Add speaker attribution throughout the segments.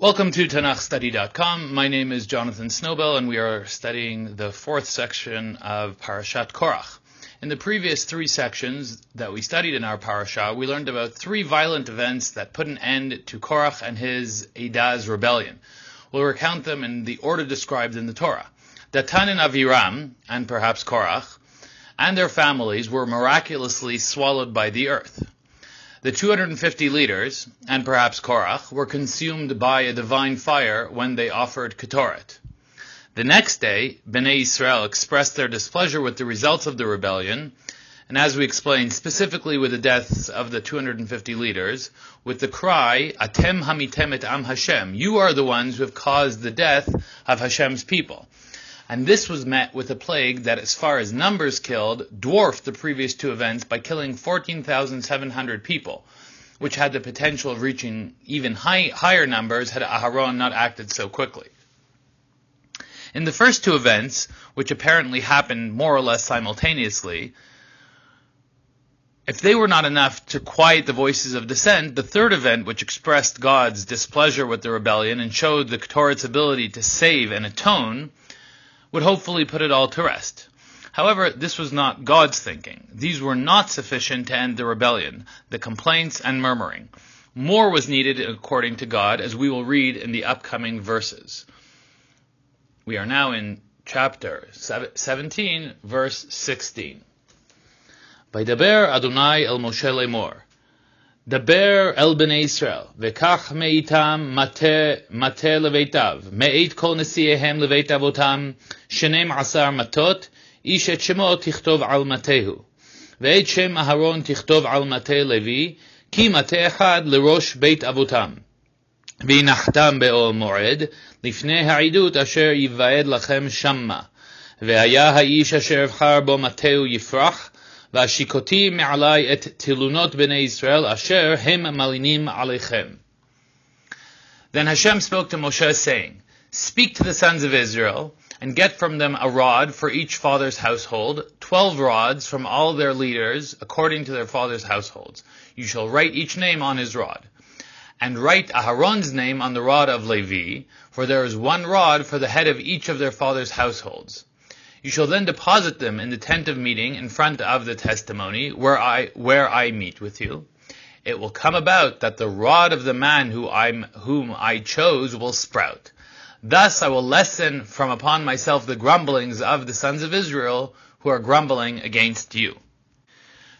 Speaker 1: Welcome to TanachStudy.com. My name is Jonathan Snowbell, and we are studying the fourth section of Parashat Korach. In the previous three sections that we studied in our parasha, we learned about three violent events that put an end to Korach and his Eidah rebellion. We'll recount them in the order described in the Torah. Datan and Aviram, and perhaps Korach, and their families were miraculously swallowed by the earth. The 250 leaders, and perhaps Korach, were consumed by a divine fire when they offered Ketoret. The next day, Bnei Israel expressed their displeasure with the results of the rebellion, and as we explained, specifically with the deaths of the 250 leaders, with the cry, Atem hamitem am Hashem, you are the ones who have caused the death of Hashem's people. And this was met with a plague that, as far as numbers killed, dwarfed the previous two events by killing 14,700 people, which had the potential of reaching even high, higher numbers had Aharon not acted so quickly. In the first two events, which apparently happened more or less simultaneously, if they were not enough to quiet the voices of dissent, the third event, which expressed God's displeasure with the rebellion and showed the Ketoret's ability to save and atone, would hopefully put it all to rest. However, this was not God's thinking. These were not sufficient to end the rebellion, the complaints and murmuring. More was needed according to God, as we will read in the upcoming verses. We are now in chapter 17, verse 16. Vaydaber Adonai el Moshe lemor, דבר אל בני ישראל, וקח מאיתם מטה לביתיו, מאת כל נשיאיהם לבית אבותם, שנים עשר מטות, איש את שמו תכתוב על מטהו. ואת שם אהרון תכתוב על מטה לוי, כי מטה אחד לראש בית אבותם. והנחתם באוהל מועד, לפני העדות אשר יוועד לכם שמה. והיה האיש אשר אבחר בו מטהו יפרח, Vashikoti me'alai et tilunot b'nei Israel asher hem malinim aleichem. Then Hashem spoke to Moshe saying, Speak to the sons of Israel, and get from them a rod for each father's household, twelve rods from all their leaders, according to their father's households. You shall write each name on his rod. And write Aharon's name on the rod of Levi, for there is one rod for the head of each of their father's households. You shall then deposit them in the tent of meeting in front of the testimony where I, where I meet with you. It will come about that the rod of the man who I'm, whom I chose will sprout. Thus I will lessen from upon myself the grumblings of the sons of Israel who are grumbling against you.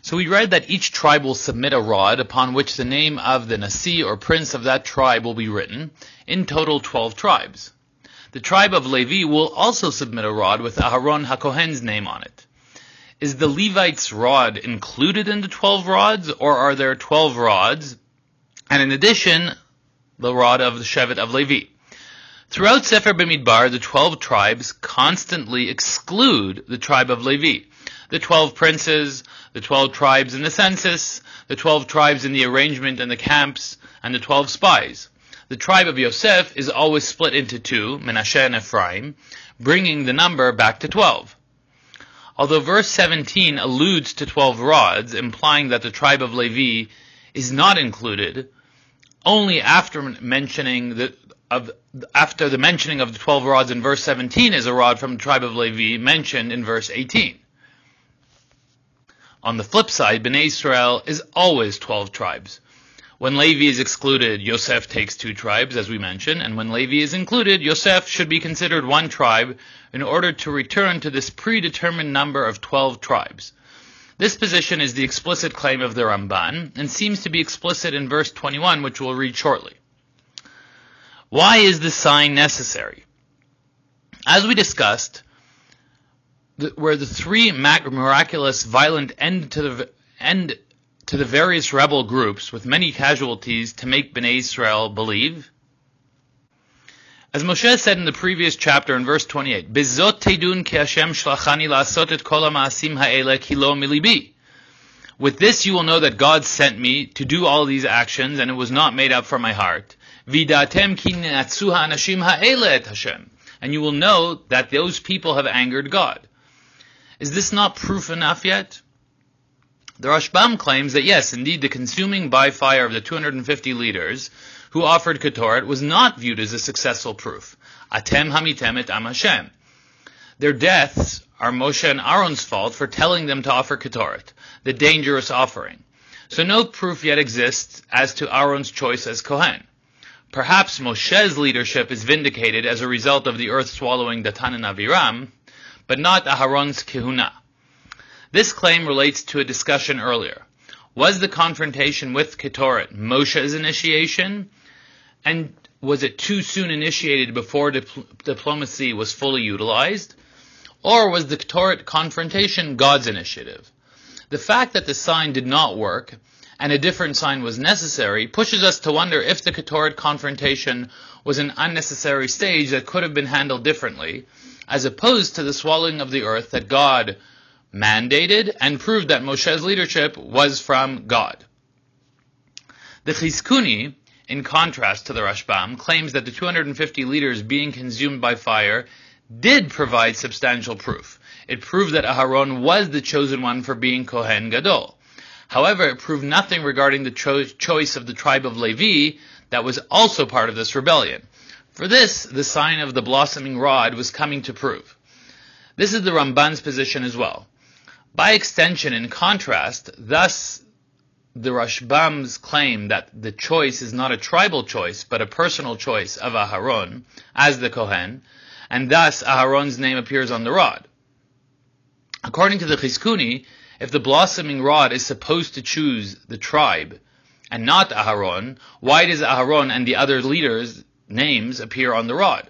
Speaker 1: So we read that each tribe will submit a rod upon which the name of the Nasi or prince of that tribe will be written, in total 12 tribes. The tribe of Levi will also submit a rod with Aharon HaKohen's name on it. Is the Levite's rod included in the 12 rods, or are there 12 rods, and in addition, the rod of the Shevet of Levi? Throughout Sefer Bamidbar, the 12 tribes constantly exclude the tribe of Levi. The 12 princes, the 12 tribes in the census, the 12 tribes in the arrangement and the camps, and the 12 spies the tribe of Yosef is always split into two, Menashe and Ephraim, bringing the number back to 12. Although verse 17 alludes to 12 rods, implying that the tribe of Levi is not included, only after mentioning the of after the mentioning of the 12 rods in verse 17 is a rod from the tribe of Levi mentioned in verse 18. On the flip side, Bnei Israel is always 12 tribes. When Levi is excluded, Yosef takes two tribes, as we mentioned, and when Levi is included, Yosef should be considered one tribe in order to return to this predetermined number of 12 tribes. This position is the explicit claim of the Ramban, and seems to be explicit in verse 21, which we'll read shortly. Why is this sign necessary? As we discussed, the, where the three miraculous violent end to the end to the various rebel groups with many casualties to make Bnei Israel believe? As Moshe said in the previous chapter in verse 28, Bizot tedun ki Hashem la'asot et kol milibi. With this you will know that God sent me to do all these actions and it was not made up from my heart. Vidatem ki ne'atzu ha'anashim ha'ele Hashem. And you will know that those people have angered God. Is this not proof enough yet? The Rashbam claims that yes, indeed, the consuming by fire of the 250 leaders who offered Ketoret was not viewed as a successful proof. Atem hamitem et am Hashem. Their deaths are Moshe and Aaron's fault for telling them to offer Ketoret, the dangerous offering. So no proof yet exists as to Aaron's choice as Kohen. Perhaps Moshe's leadership is vindicated as a result of the earth swallowing Datan and Aviram, but not Aharon's kihuna. This claim relates to a discussion earlier. Was the confrontation with Ketoret Moshe's initiation? And was it too soon initiated before dip- diplomacy was fully utilized? Or was the Ketoret confrontation God's initiative? The fact that the sign did not work and a different sign was necessary pushes us to wonder if the Ketoret confrontation was an unnecessary stage that could have been handled differently, as opposed to the swallowing of the earth that God mandated and proved that Moshe's leadership was from God. The Chizkuni, in contrast to the Rashbam, claims that the 250 leaders being consumed by fire did provide substantial proof. It proved that Aharon was the chosen one for being Kohen Gadol. However, it proved nothing regarding the cho- choice of the tribe of Levi that was also part of this rebellion. For this, the sign of the blossoming rod was coming to prove. This is the Ramban's position as well. By extension, in contrast, thus the Rashbam's claim that the choice is not a tribal choice, but a personal choice of Aharon as the Kohen, and thus Aharon's name appears on the rod. According to the Chizkuni, if the blossoming rod is supposed to choose the tribe and not Aharon, why does Aharon and the other leaders' names appear on the rod?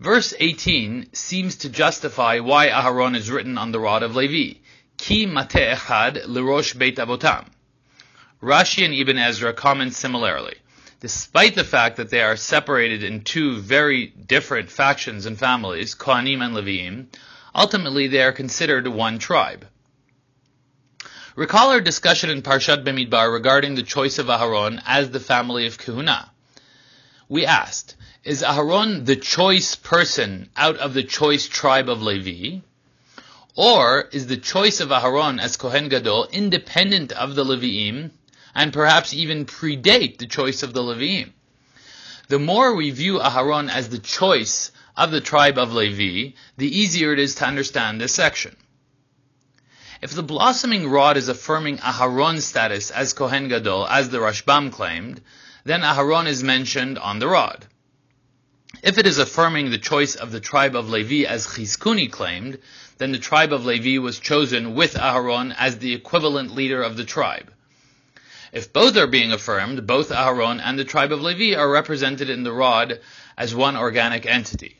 Speaker 1: Verse 18 seems to justify why Aharon is written on the rod of Levi. Ki mate echad lirosh beit avotam. Rashi and Ibn Ezra comment similarly. Despite the fact that they are separated in two very different factions and families, Kohanim and Leviim, Ultimately, they are considered one tribe. Recall our discussion in Parshat Bemidbar regarding the choice of Aharon as the family of Kehuna. We asked, is Aharon the choice person out of the choice tribe of Levi? Or is the choice of Aharon as Kohen Gadol independent of the Leviim and perhaps even predate the choice of the Leviim? The more we view Aharon as the choice of the tribe of Levi, the easier it is to understand this section. If the blossoming rod is affirming Aharon's status as Kohen Gadol, as the Rashbam claimed, then Aharon is mentioned on the rod. If it is affirming the choice of the tribe of Levi as Chizkuni claimed, then the tribe of Levi was chosen with Aharon as the equivalent leader of the tribe. If both are being affirmed, both Aharon and the tribe of Levi are represented in the rod as one organic entity.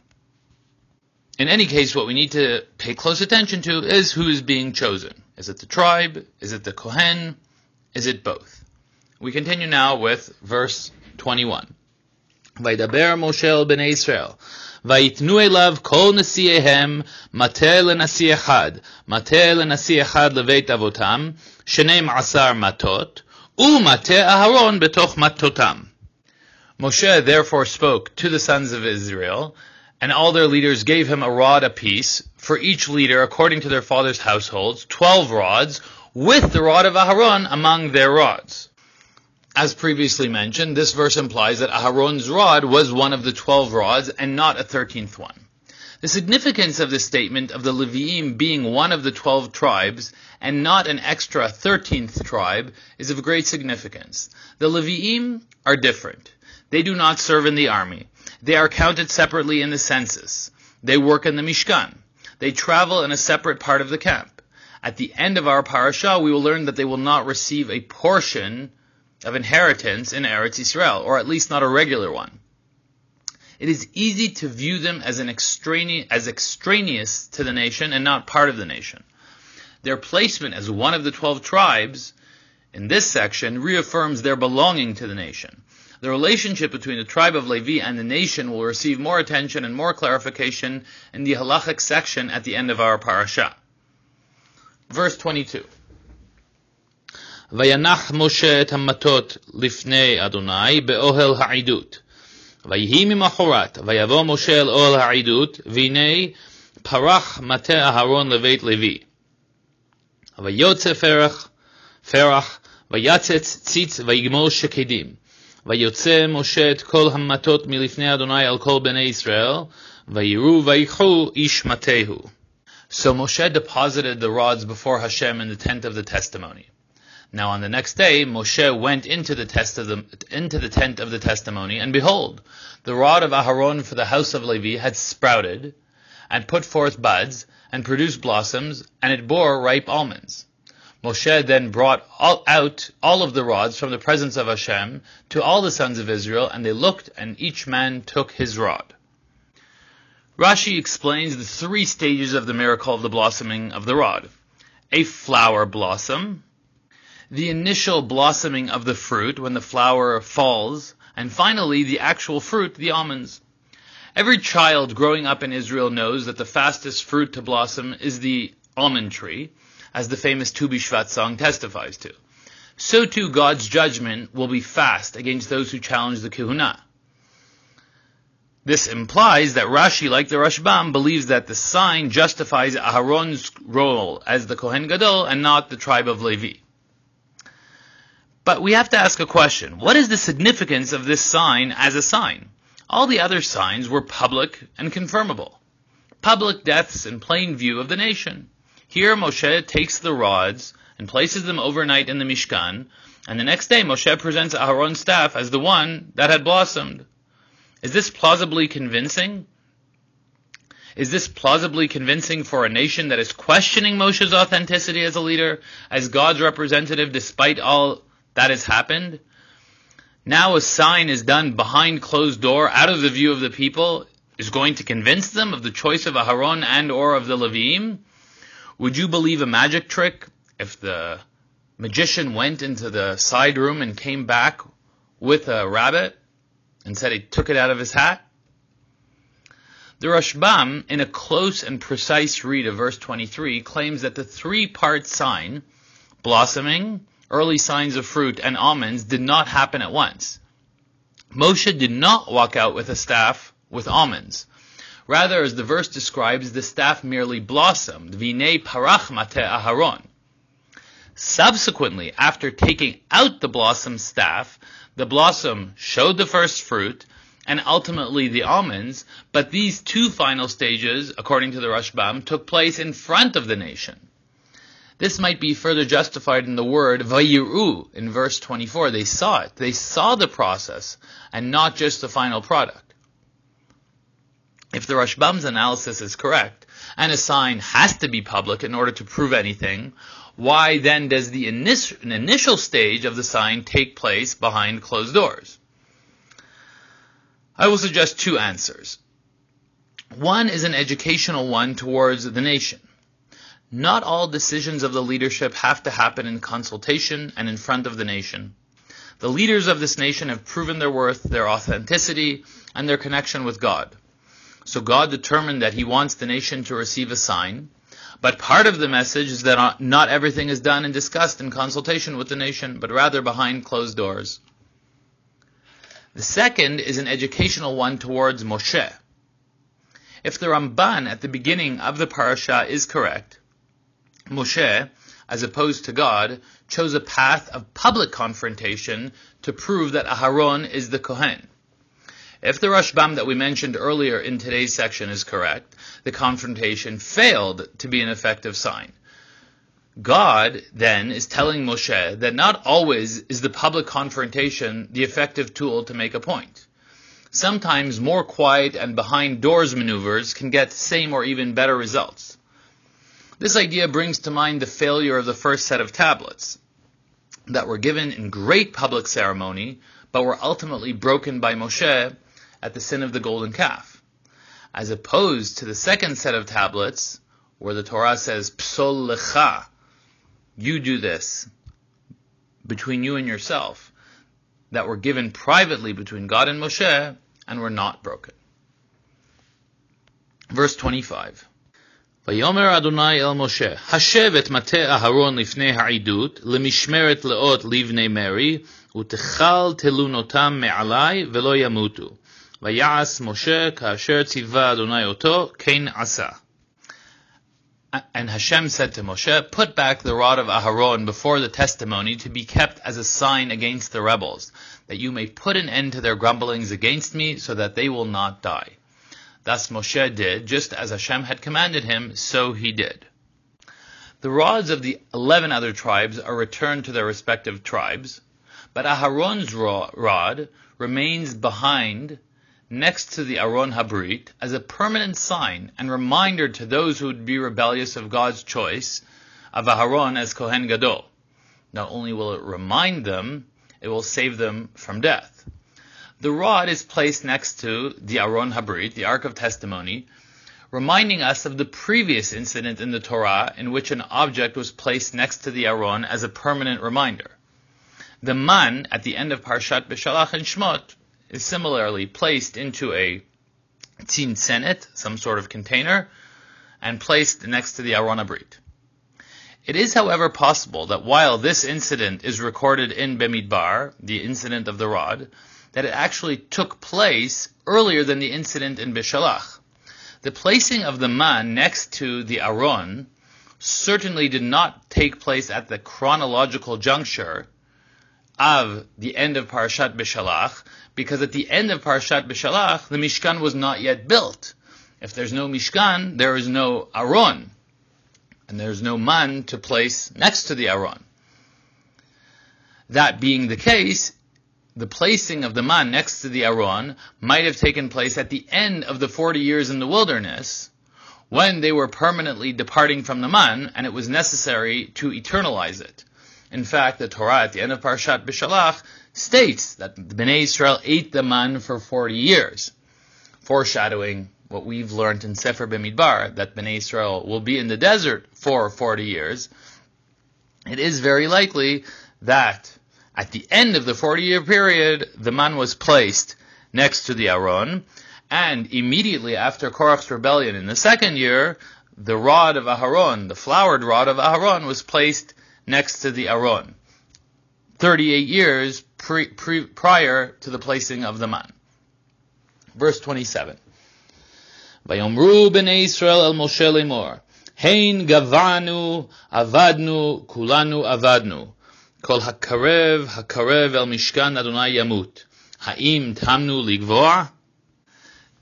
Speaker 1: In any case, what we need to pay close attention to is who is being chosen. Is it the tribe? Is it the Kohen? Is it both? We continue now with verse 21. וידבר משה אל בני ישראל, ויתנו אליו כל נשיאיהם מטה לנשיא אחד, מטה לנשיא אחד לבית אבותם, שנים עשר מטות, ומטה אהרון בתוך מטותם. Moshe therefore spoke to the sons of Israel, and all their leaders gave him a rod apiece, for each leader according to their father's households, twelve rods, with the rod of Aharon among their rods. As previously mentioned, this verse implies that Aharon's rod was one of the twelve rods and not a thirteenth one. The significance of this statement of the Leviim being one of the twelve tribes and not an extra thirteenth tribe is of great significance. The Leviim are different. They do not serve in the army. They are counted separately in the census. They work in the Mishkan. They travel in a separate part of the camp. At the end of our parasha, we will learn that they will not receive a portion of inheritance in Eretz Israel, or at least not a regular one. It is easy to view them as, an extraneous, as extraneous to the nation and not part of the nation. Their placement as one of the twelve tribes in this section reaffirms their belonging to the nation. The relationship between the tribe of Levi and the nation will receive more attention and more clarification in the halachic section at the end of our parasha. Verse 22. וינח משה את המטות לפני אדוני באוהל העדות. ויהי ממחרת, ויבוא משה אל אוהל העדות, והנה פרח מטה אהרון לבית לוי. ויוצא פרח, פרח, ויצץ ציץ ויגמור שקדים. ויוצא משה את כל המטות מלפני אדוני על כל בני ישראל, ויראו ויקחו איש מטהו. So Moshe deposited the rods before Hashem in the tent of the testimony. Now on the next day, Moshe went into the, the, into the tent of the testimony, and behold, the rod of Aharon for the house of Levi had sprouted, and put forth buds, and produced blossoms, and it bore ripe almonds. Moshe then brought all, out all of the rods from the presence of Hashem to all the sons of Israel, and they looked, and each man took his rod. Rashi explains the three stages of the miracle of the blossoming of the rod. A flower blossom, the initial blossoming of the fruit when the flower falls, and finally the actual fruit, the almonds. Every child growing up in Israel knows that the fastest fruit to blossom is the almond tree, as the famous Tu B'Shvat song testifies to. So too God's judgment will be fast against those who challenge the Kehuna. This implies that Rashi, like the Rashbam, believes that the sign justifies Aharon's role as the Kohen Gadol and not the tribe of Levi. But we have to ask a question. What is the significance of this sign as a sign? All the other signs were public and confirmable. Public deaths in plain view of the nation. Here Moshe takes the rods and places them overnight in the Mishkan, and the next day Moshe presents Aharon's staff as the one that had blossomed. Is this plausibly convincing? Is this plausibly convincing for a nation that is questioning Moshe's authenticity as a leader, as God's representative despite all that has happened. Now a sign is done behind closed door, out of the view of the people, is going to convince them of the choice of Aharon and or of the Levim. Would you believe a magic trick if the magician went into the side room and came back with a rabbit and said he took it out of his hat? The Rashbam, in a close and precise read of verse 23, claims that the three-part sign, blossoming, early signs of fruit and almonds did not happen at once. Moshe did not walk out with a staff with almonds. Rather, as the verse describes, the staff merely blossomed. Vine parach mate aharon. Subsequently, after taking out the blossom staff, the blossom showed the first fruit, and ultimately the almonds, but these two final stages, according to the Rashbam, took place in front of the nation. This might be further justified in the word vayiru in verse 24. They saw it. They saw the process and not just the final product. If the Rashbam's analysis is correct, and a sign has to be public in order to prove anything, why then does the initial stage of the sign take place behind closed doors? I will suggest two answers. One is an educational one towards the nation. Not all decisions of the leadership have to happen in consultation and in front of the nation. The leaders of this nation have proven their worth, their authenticity, and their connection with God. So God determined that He wants the nation to receive a sign, but part of the message is that not everything is done and discussed in consultation with the nation, but rather behind closed doors. The second is an educational one towards Moshe. If the Ramban at the beginning of the parasha is correct, Moshe, as opposed to God, chose a path of public confrontation to prove that Aharon is the Kohen. If the Rashbam that we mentioned earlier in today's section is correct, the confrontation failed to be an effective sign. God, then, is telling Moshe that not always is the public confrontation the effective tool to make a point. Sometimes more quiet and behind doors maneuvers can get the same or even better results. This idea brings to mind the failure of the first set of tablets that were given in great public ceremony, but were ultimately broken by Moshe at the sin of the golden calf. As opposed to the second set of tablets, where the Torah says, Psol lecha, you do this, between you and yourself, that were given privately between God and Moshe, and were not broken. Verse 25. ויאמר אדוני אל משה, השב את מטה אהרון לפני העדות, למשמרת לאות לבני מרי, ותכל תלונותם מעלי, ולא ימותו. ויעש משה כאשר ציווה אדוני אותו, כן עשה. And Hashem said to Moshe, Put back the rod of Aharon before the testimony to be kept as a sign against the rebels, that you may put an end to their grumblings against me, so that they will not die. Thus Moshe did, just as Hashem had commanded him, so he did. The rods of the eleven other tribes are returned to their respective tribes, but Aharon's rod remains behind next to the Aron Habrit as a permanent sign and reminder to those who would be rebellious of God's choice of Aharon as Kohen Gadol. Not only will it remind them, it will save them from death. The rod is placed next to the Aron Habrit, the Ark of Testimony, reminding us of the previous incident in the Torah in which an object was placed next to the Aron as a permanent reminder. The man at the end of Parshat Beshalach and Shmot is similarly placed into a tzintzenet, some sort of container, and placed next to the Aron Abrit. It is, however, possible that while this incident is recorded in Bemidbar, the incident of the rod, that it actually took place earlier than the incident in Bishalach. The placing of the man next to the Aron certainly did not take place at the chronological juncture of the end of Parashat Bishalach, because at the end of Parshat Bishalach, the Mishkan was not yet built. If there's no Mishkan, there is no Aron, and there's no man to place next to the Aron. That being the case, the placing of the man next to the Aron might have taken place at the end of the 40 years in the wilderness, when they were permanently departing from the man, and it was necessary to eternalize it. In fact, the Torah at the end of Parshat Bishalach states that the Bnei Israel ate the man for 40 years, foreshadowing what we've learned in Sefer Bemidbar, that Bnei Israel will be in the desert for 40 years. It is very likely that at the end of the 40 year period, the man was placed next to the Aron, and immediately after Korach's rebellion in the second year, the rod of Aharon, the flowered rod of Aharon, was placed next to the Aron. 38 years pre, pre, prior to the placing of the man. Verse 27. Vayomru b'nei Israel el Moshe lemor, Hein gavanu, avadnu, kulanu avadnu. Kol hakarev, hakarev el mishkan Adonai yamut. Ha'im tamnu ligvoa?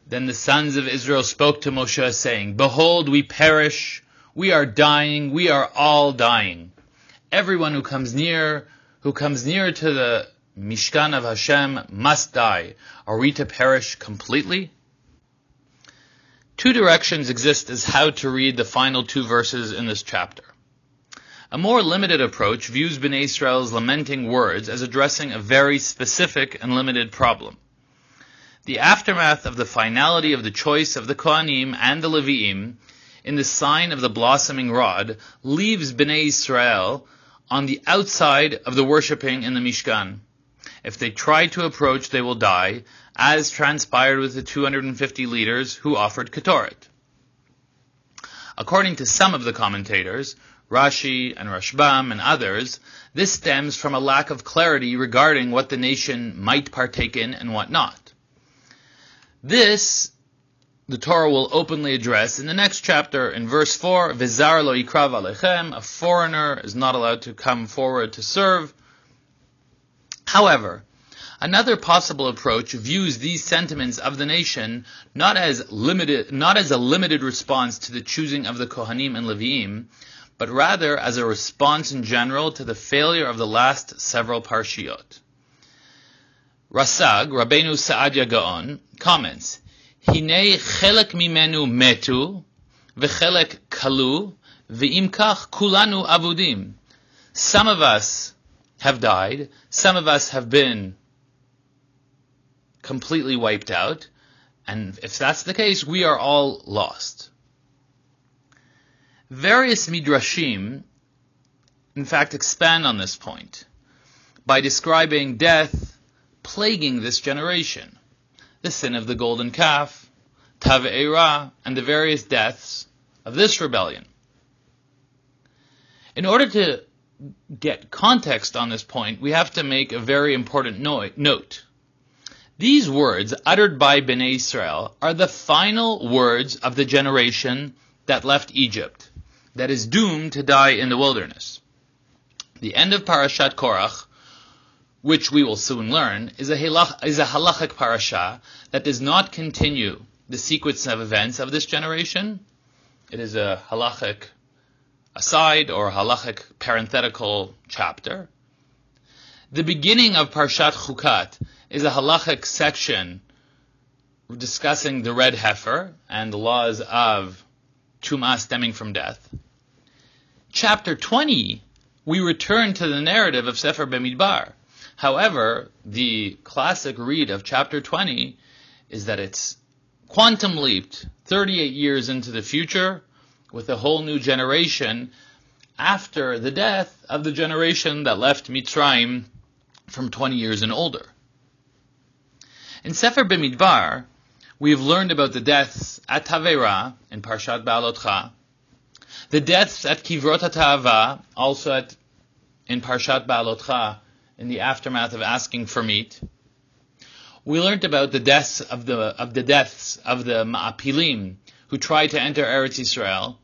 Speaker 1: Then the sons of Israel spoke to Moshe, saying, Behold, we perish, we are dying, we are all dying. Everyone who comes near who comes near to the Mishkan of Hashem must die. Are we to perish completely? Two directions exist as how to read the final two verses in this chapter. A more limited approach views Bnei Israel's lamenting words as addressing a very specific and limited problem. The aftermath of the finality of the choice of the Kohanim and the Leviim in the sign of the blossoming rod leaves Bnei Israel on the outside of the worshipping in the Mishkan. If they try to approach, they will die, as transpired with the 250 leaders who offered Ketoret. According to some of the commentators, Rashi and Rashbam and others, this stems from a lack of clarity regarding what the nation might partake in and what not. This the Torah will openly address in the next chapter in verse 4, Vizar lo yikrav alechem, a foreigner is not allowed to come forward to serve. However, another possible approach views these sentiments of the nation not as limited, not as a limited response to the choosing of the Kohanim and Leviim, but rather as a response in general to the failure of the last several parshiot. Rasag, Rabbeinu Sa'adya Gaon, comments, Hinei chelek mimenu metu, v'chelek kalu, v'imkach kulanu avudim. Some of us have died, some of us have been completely wiped out, and if that's the case, we are all lost. Various midrashim, in fact, expand on this point by describing death plaguing this generation the sin of the golden calf, Tave'era, and the various deaths of this rebellion. In order to get context on this point, we have to make a very important no- note. These words uttered by Bnei Israel are the final words of the generation that left Egypt. That is doomed to die in the wilderness. The end of Parashat Korach, which we will soon learn, is a, halach, is a halachic parasha that does not continue the sequence of events of this generation. It is a halachic aside or halachic parenthetical chapter. The beginning of Parshat Chukat is a halachic section discussing the red heifer and the laws of Tumah stemming from death. Chapter 20, we return to the narrative of Sefer Bemidbar. However, the classic read of chapter 20 is that it's quantum leaped 38 years into the future with a whole new generation after the death of the generation that left Mitzrayim from 20 years and older. In Sefer Bemidbar, we have learned about the deaths at Tavera in Parshat Beha'alotcha, the deaths at Kivrot HaTa'ava, also at, in Parshat Beha'alotcha, in the aftermath of asking for meat. We learned about the deaths of the of the deaths of the Ma'apilim who tried to enter Eretz Israel,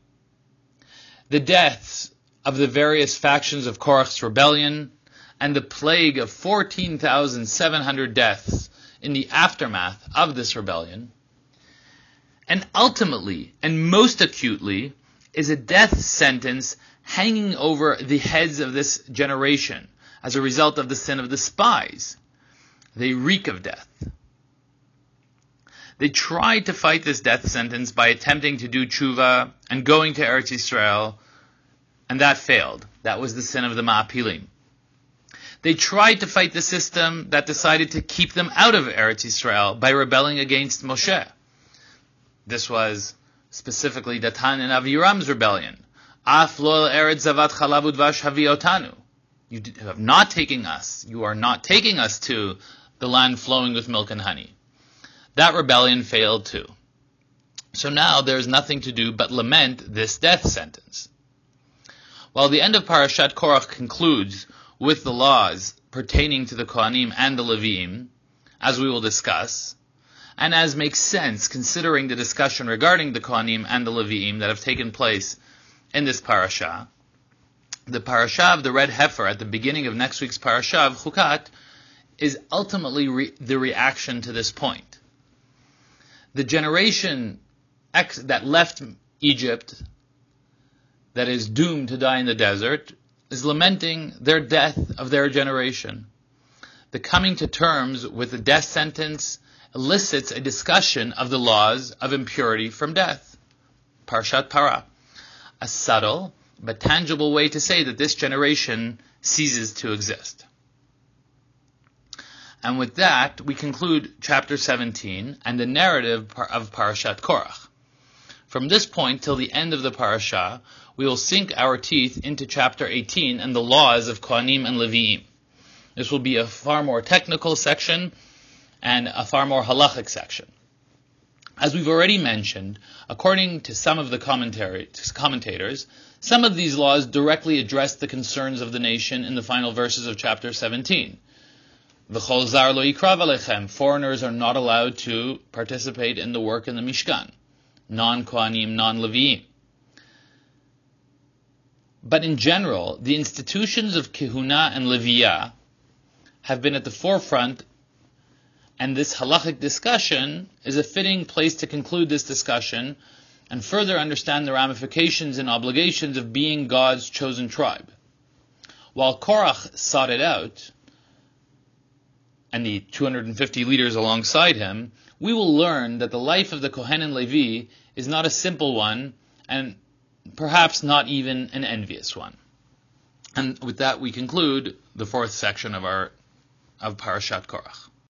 Speaker 1: the deaths of the various factions of Korach's rebellion, and the plague of 14,700 deaths in the aftermath of this rebellion. And ultimately, and most acutely, is a death sentence hanging over the heads of this generation as a result of the sin of the spies. They reek of death. They tried to fight this death sentence by attempting to do tshuva and going to Eretz Yisrael, and that failed. That was the sin of the Ma'apilim. They tried to fight the system that decided to keep them out of Eretz Yisrael by rebelling against Moshe. This was specifically Datan and Aviram's rebellion. Af lo eretz zavat chalav udvash haviotanu. You have not taken us. You are not taking us to the land flowing with milk and honey. That rebellion failed too. So now there is nothing to do but lament this death sentence. While the end of Parashat Korach concludes with the laws pertaining to the Kohanim and the Levim, as we will discuss, and as makes sense considering the discussion regarding the Kohanim and the Leviim that have taken place in this parasha. The parasha of the red heifer at the beginning of next week's parasha of Chukat is ultimately re- the reaction to this point. The generation ex- that left Egypt, that is doomed to die in the desert, is lamenting their death of their generation. The coming to terms with the death sentence elicits a discussion of the laws of impurity from death. Parshat Para. A subtle but tangible way to say that this generation ceases to exist. And with that, we conclude chapter 17 and the narrative of Parashat Korach. From this point till the end of the parasha, we will sink our teeth into chapter 18 and the laws of Kohanim and Leviim. This will be a far more technical section and a far more halachic section. As we've already mentioned, according to some of the commentators, some of these laws directly address the concerns of the nation in the final verses of chapter 17. V'chol zar lo yikrav alechem. Foreigners are not allowed to participate in the work in the Mishkan. Non-Kohanim, non-Leviim. But in general, the institutions of Kehuna and Leviyah have been at the forefront, and this halachic discussion is a fitting place to conclude this discussion and further understand the ramifications and obligations of being God's chosen tribe. While Korach sought it out, and the 250 leaders alongside him, we will learn that the life of the Kohen and Levi is not a simple one, and perhaps not even an envious one. And with that, we conclude the fourth section of our of Parashat Korach.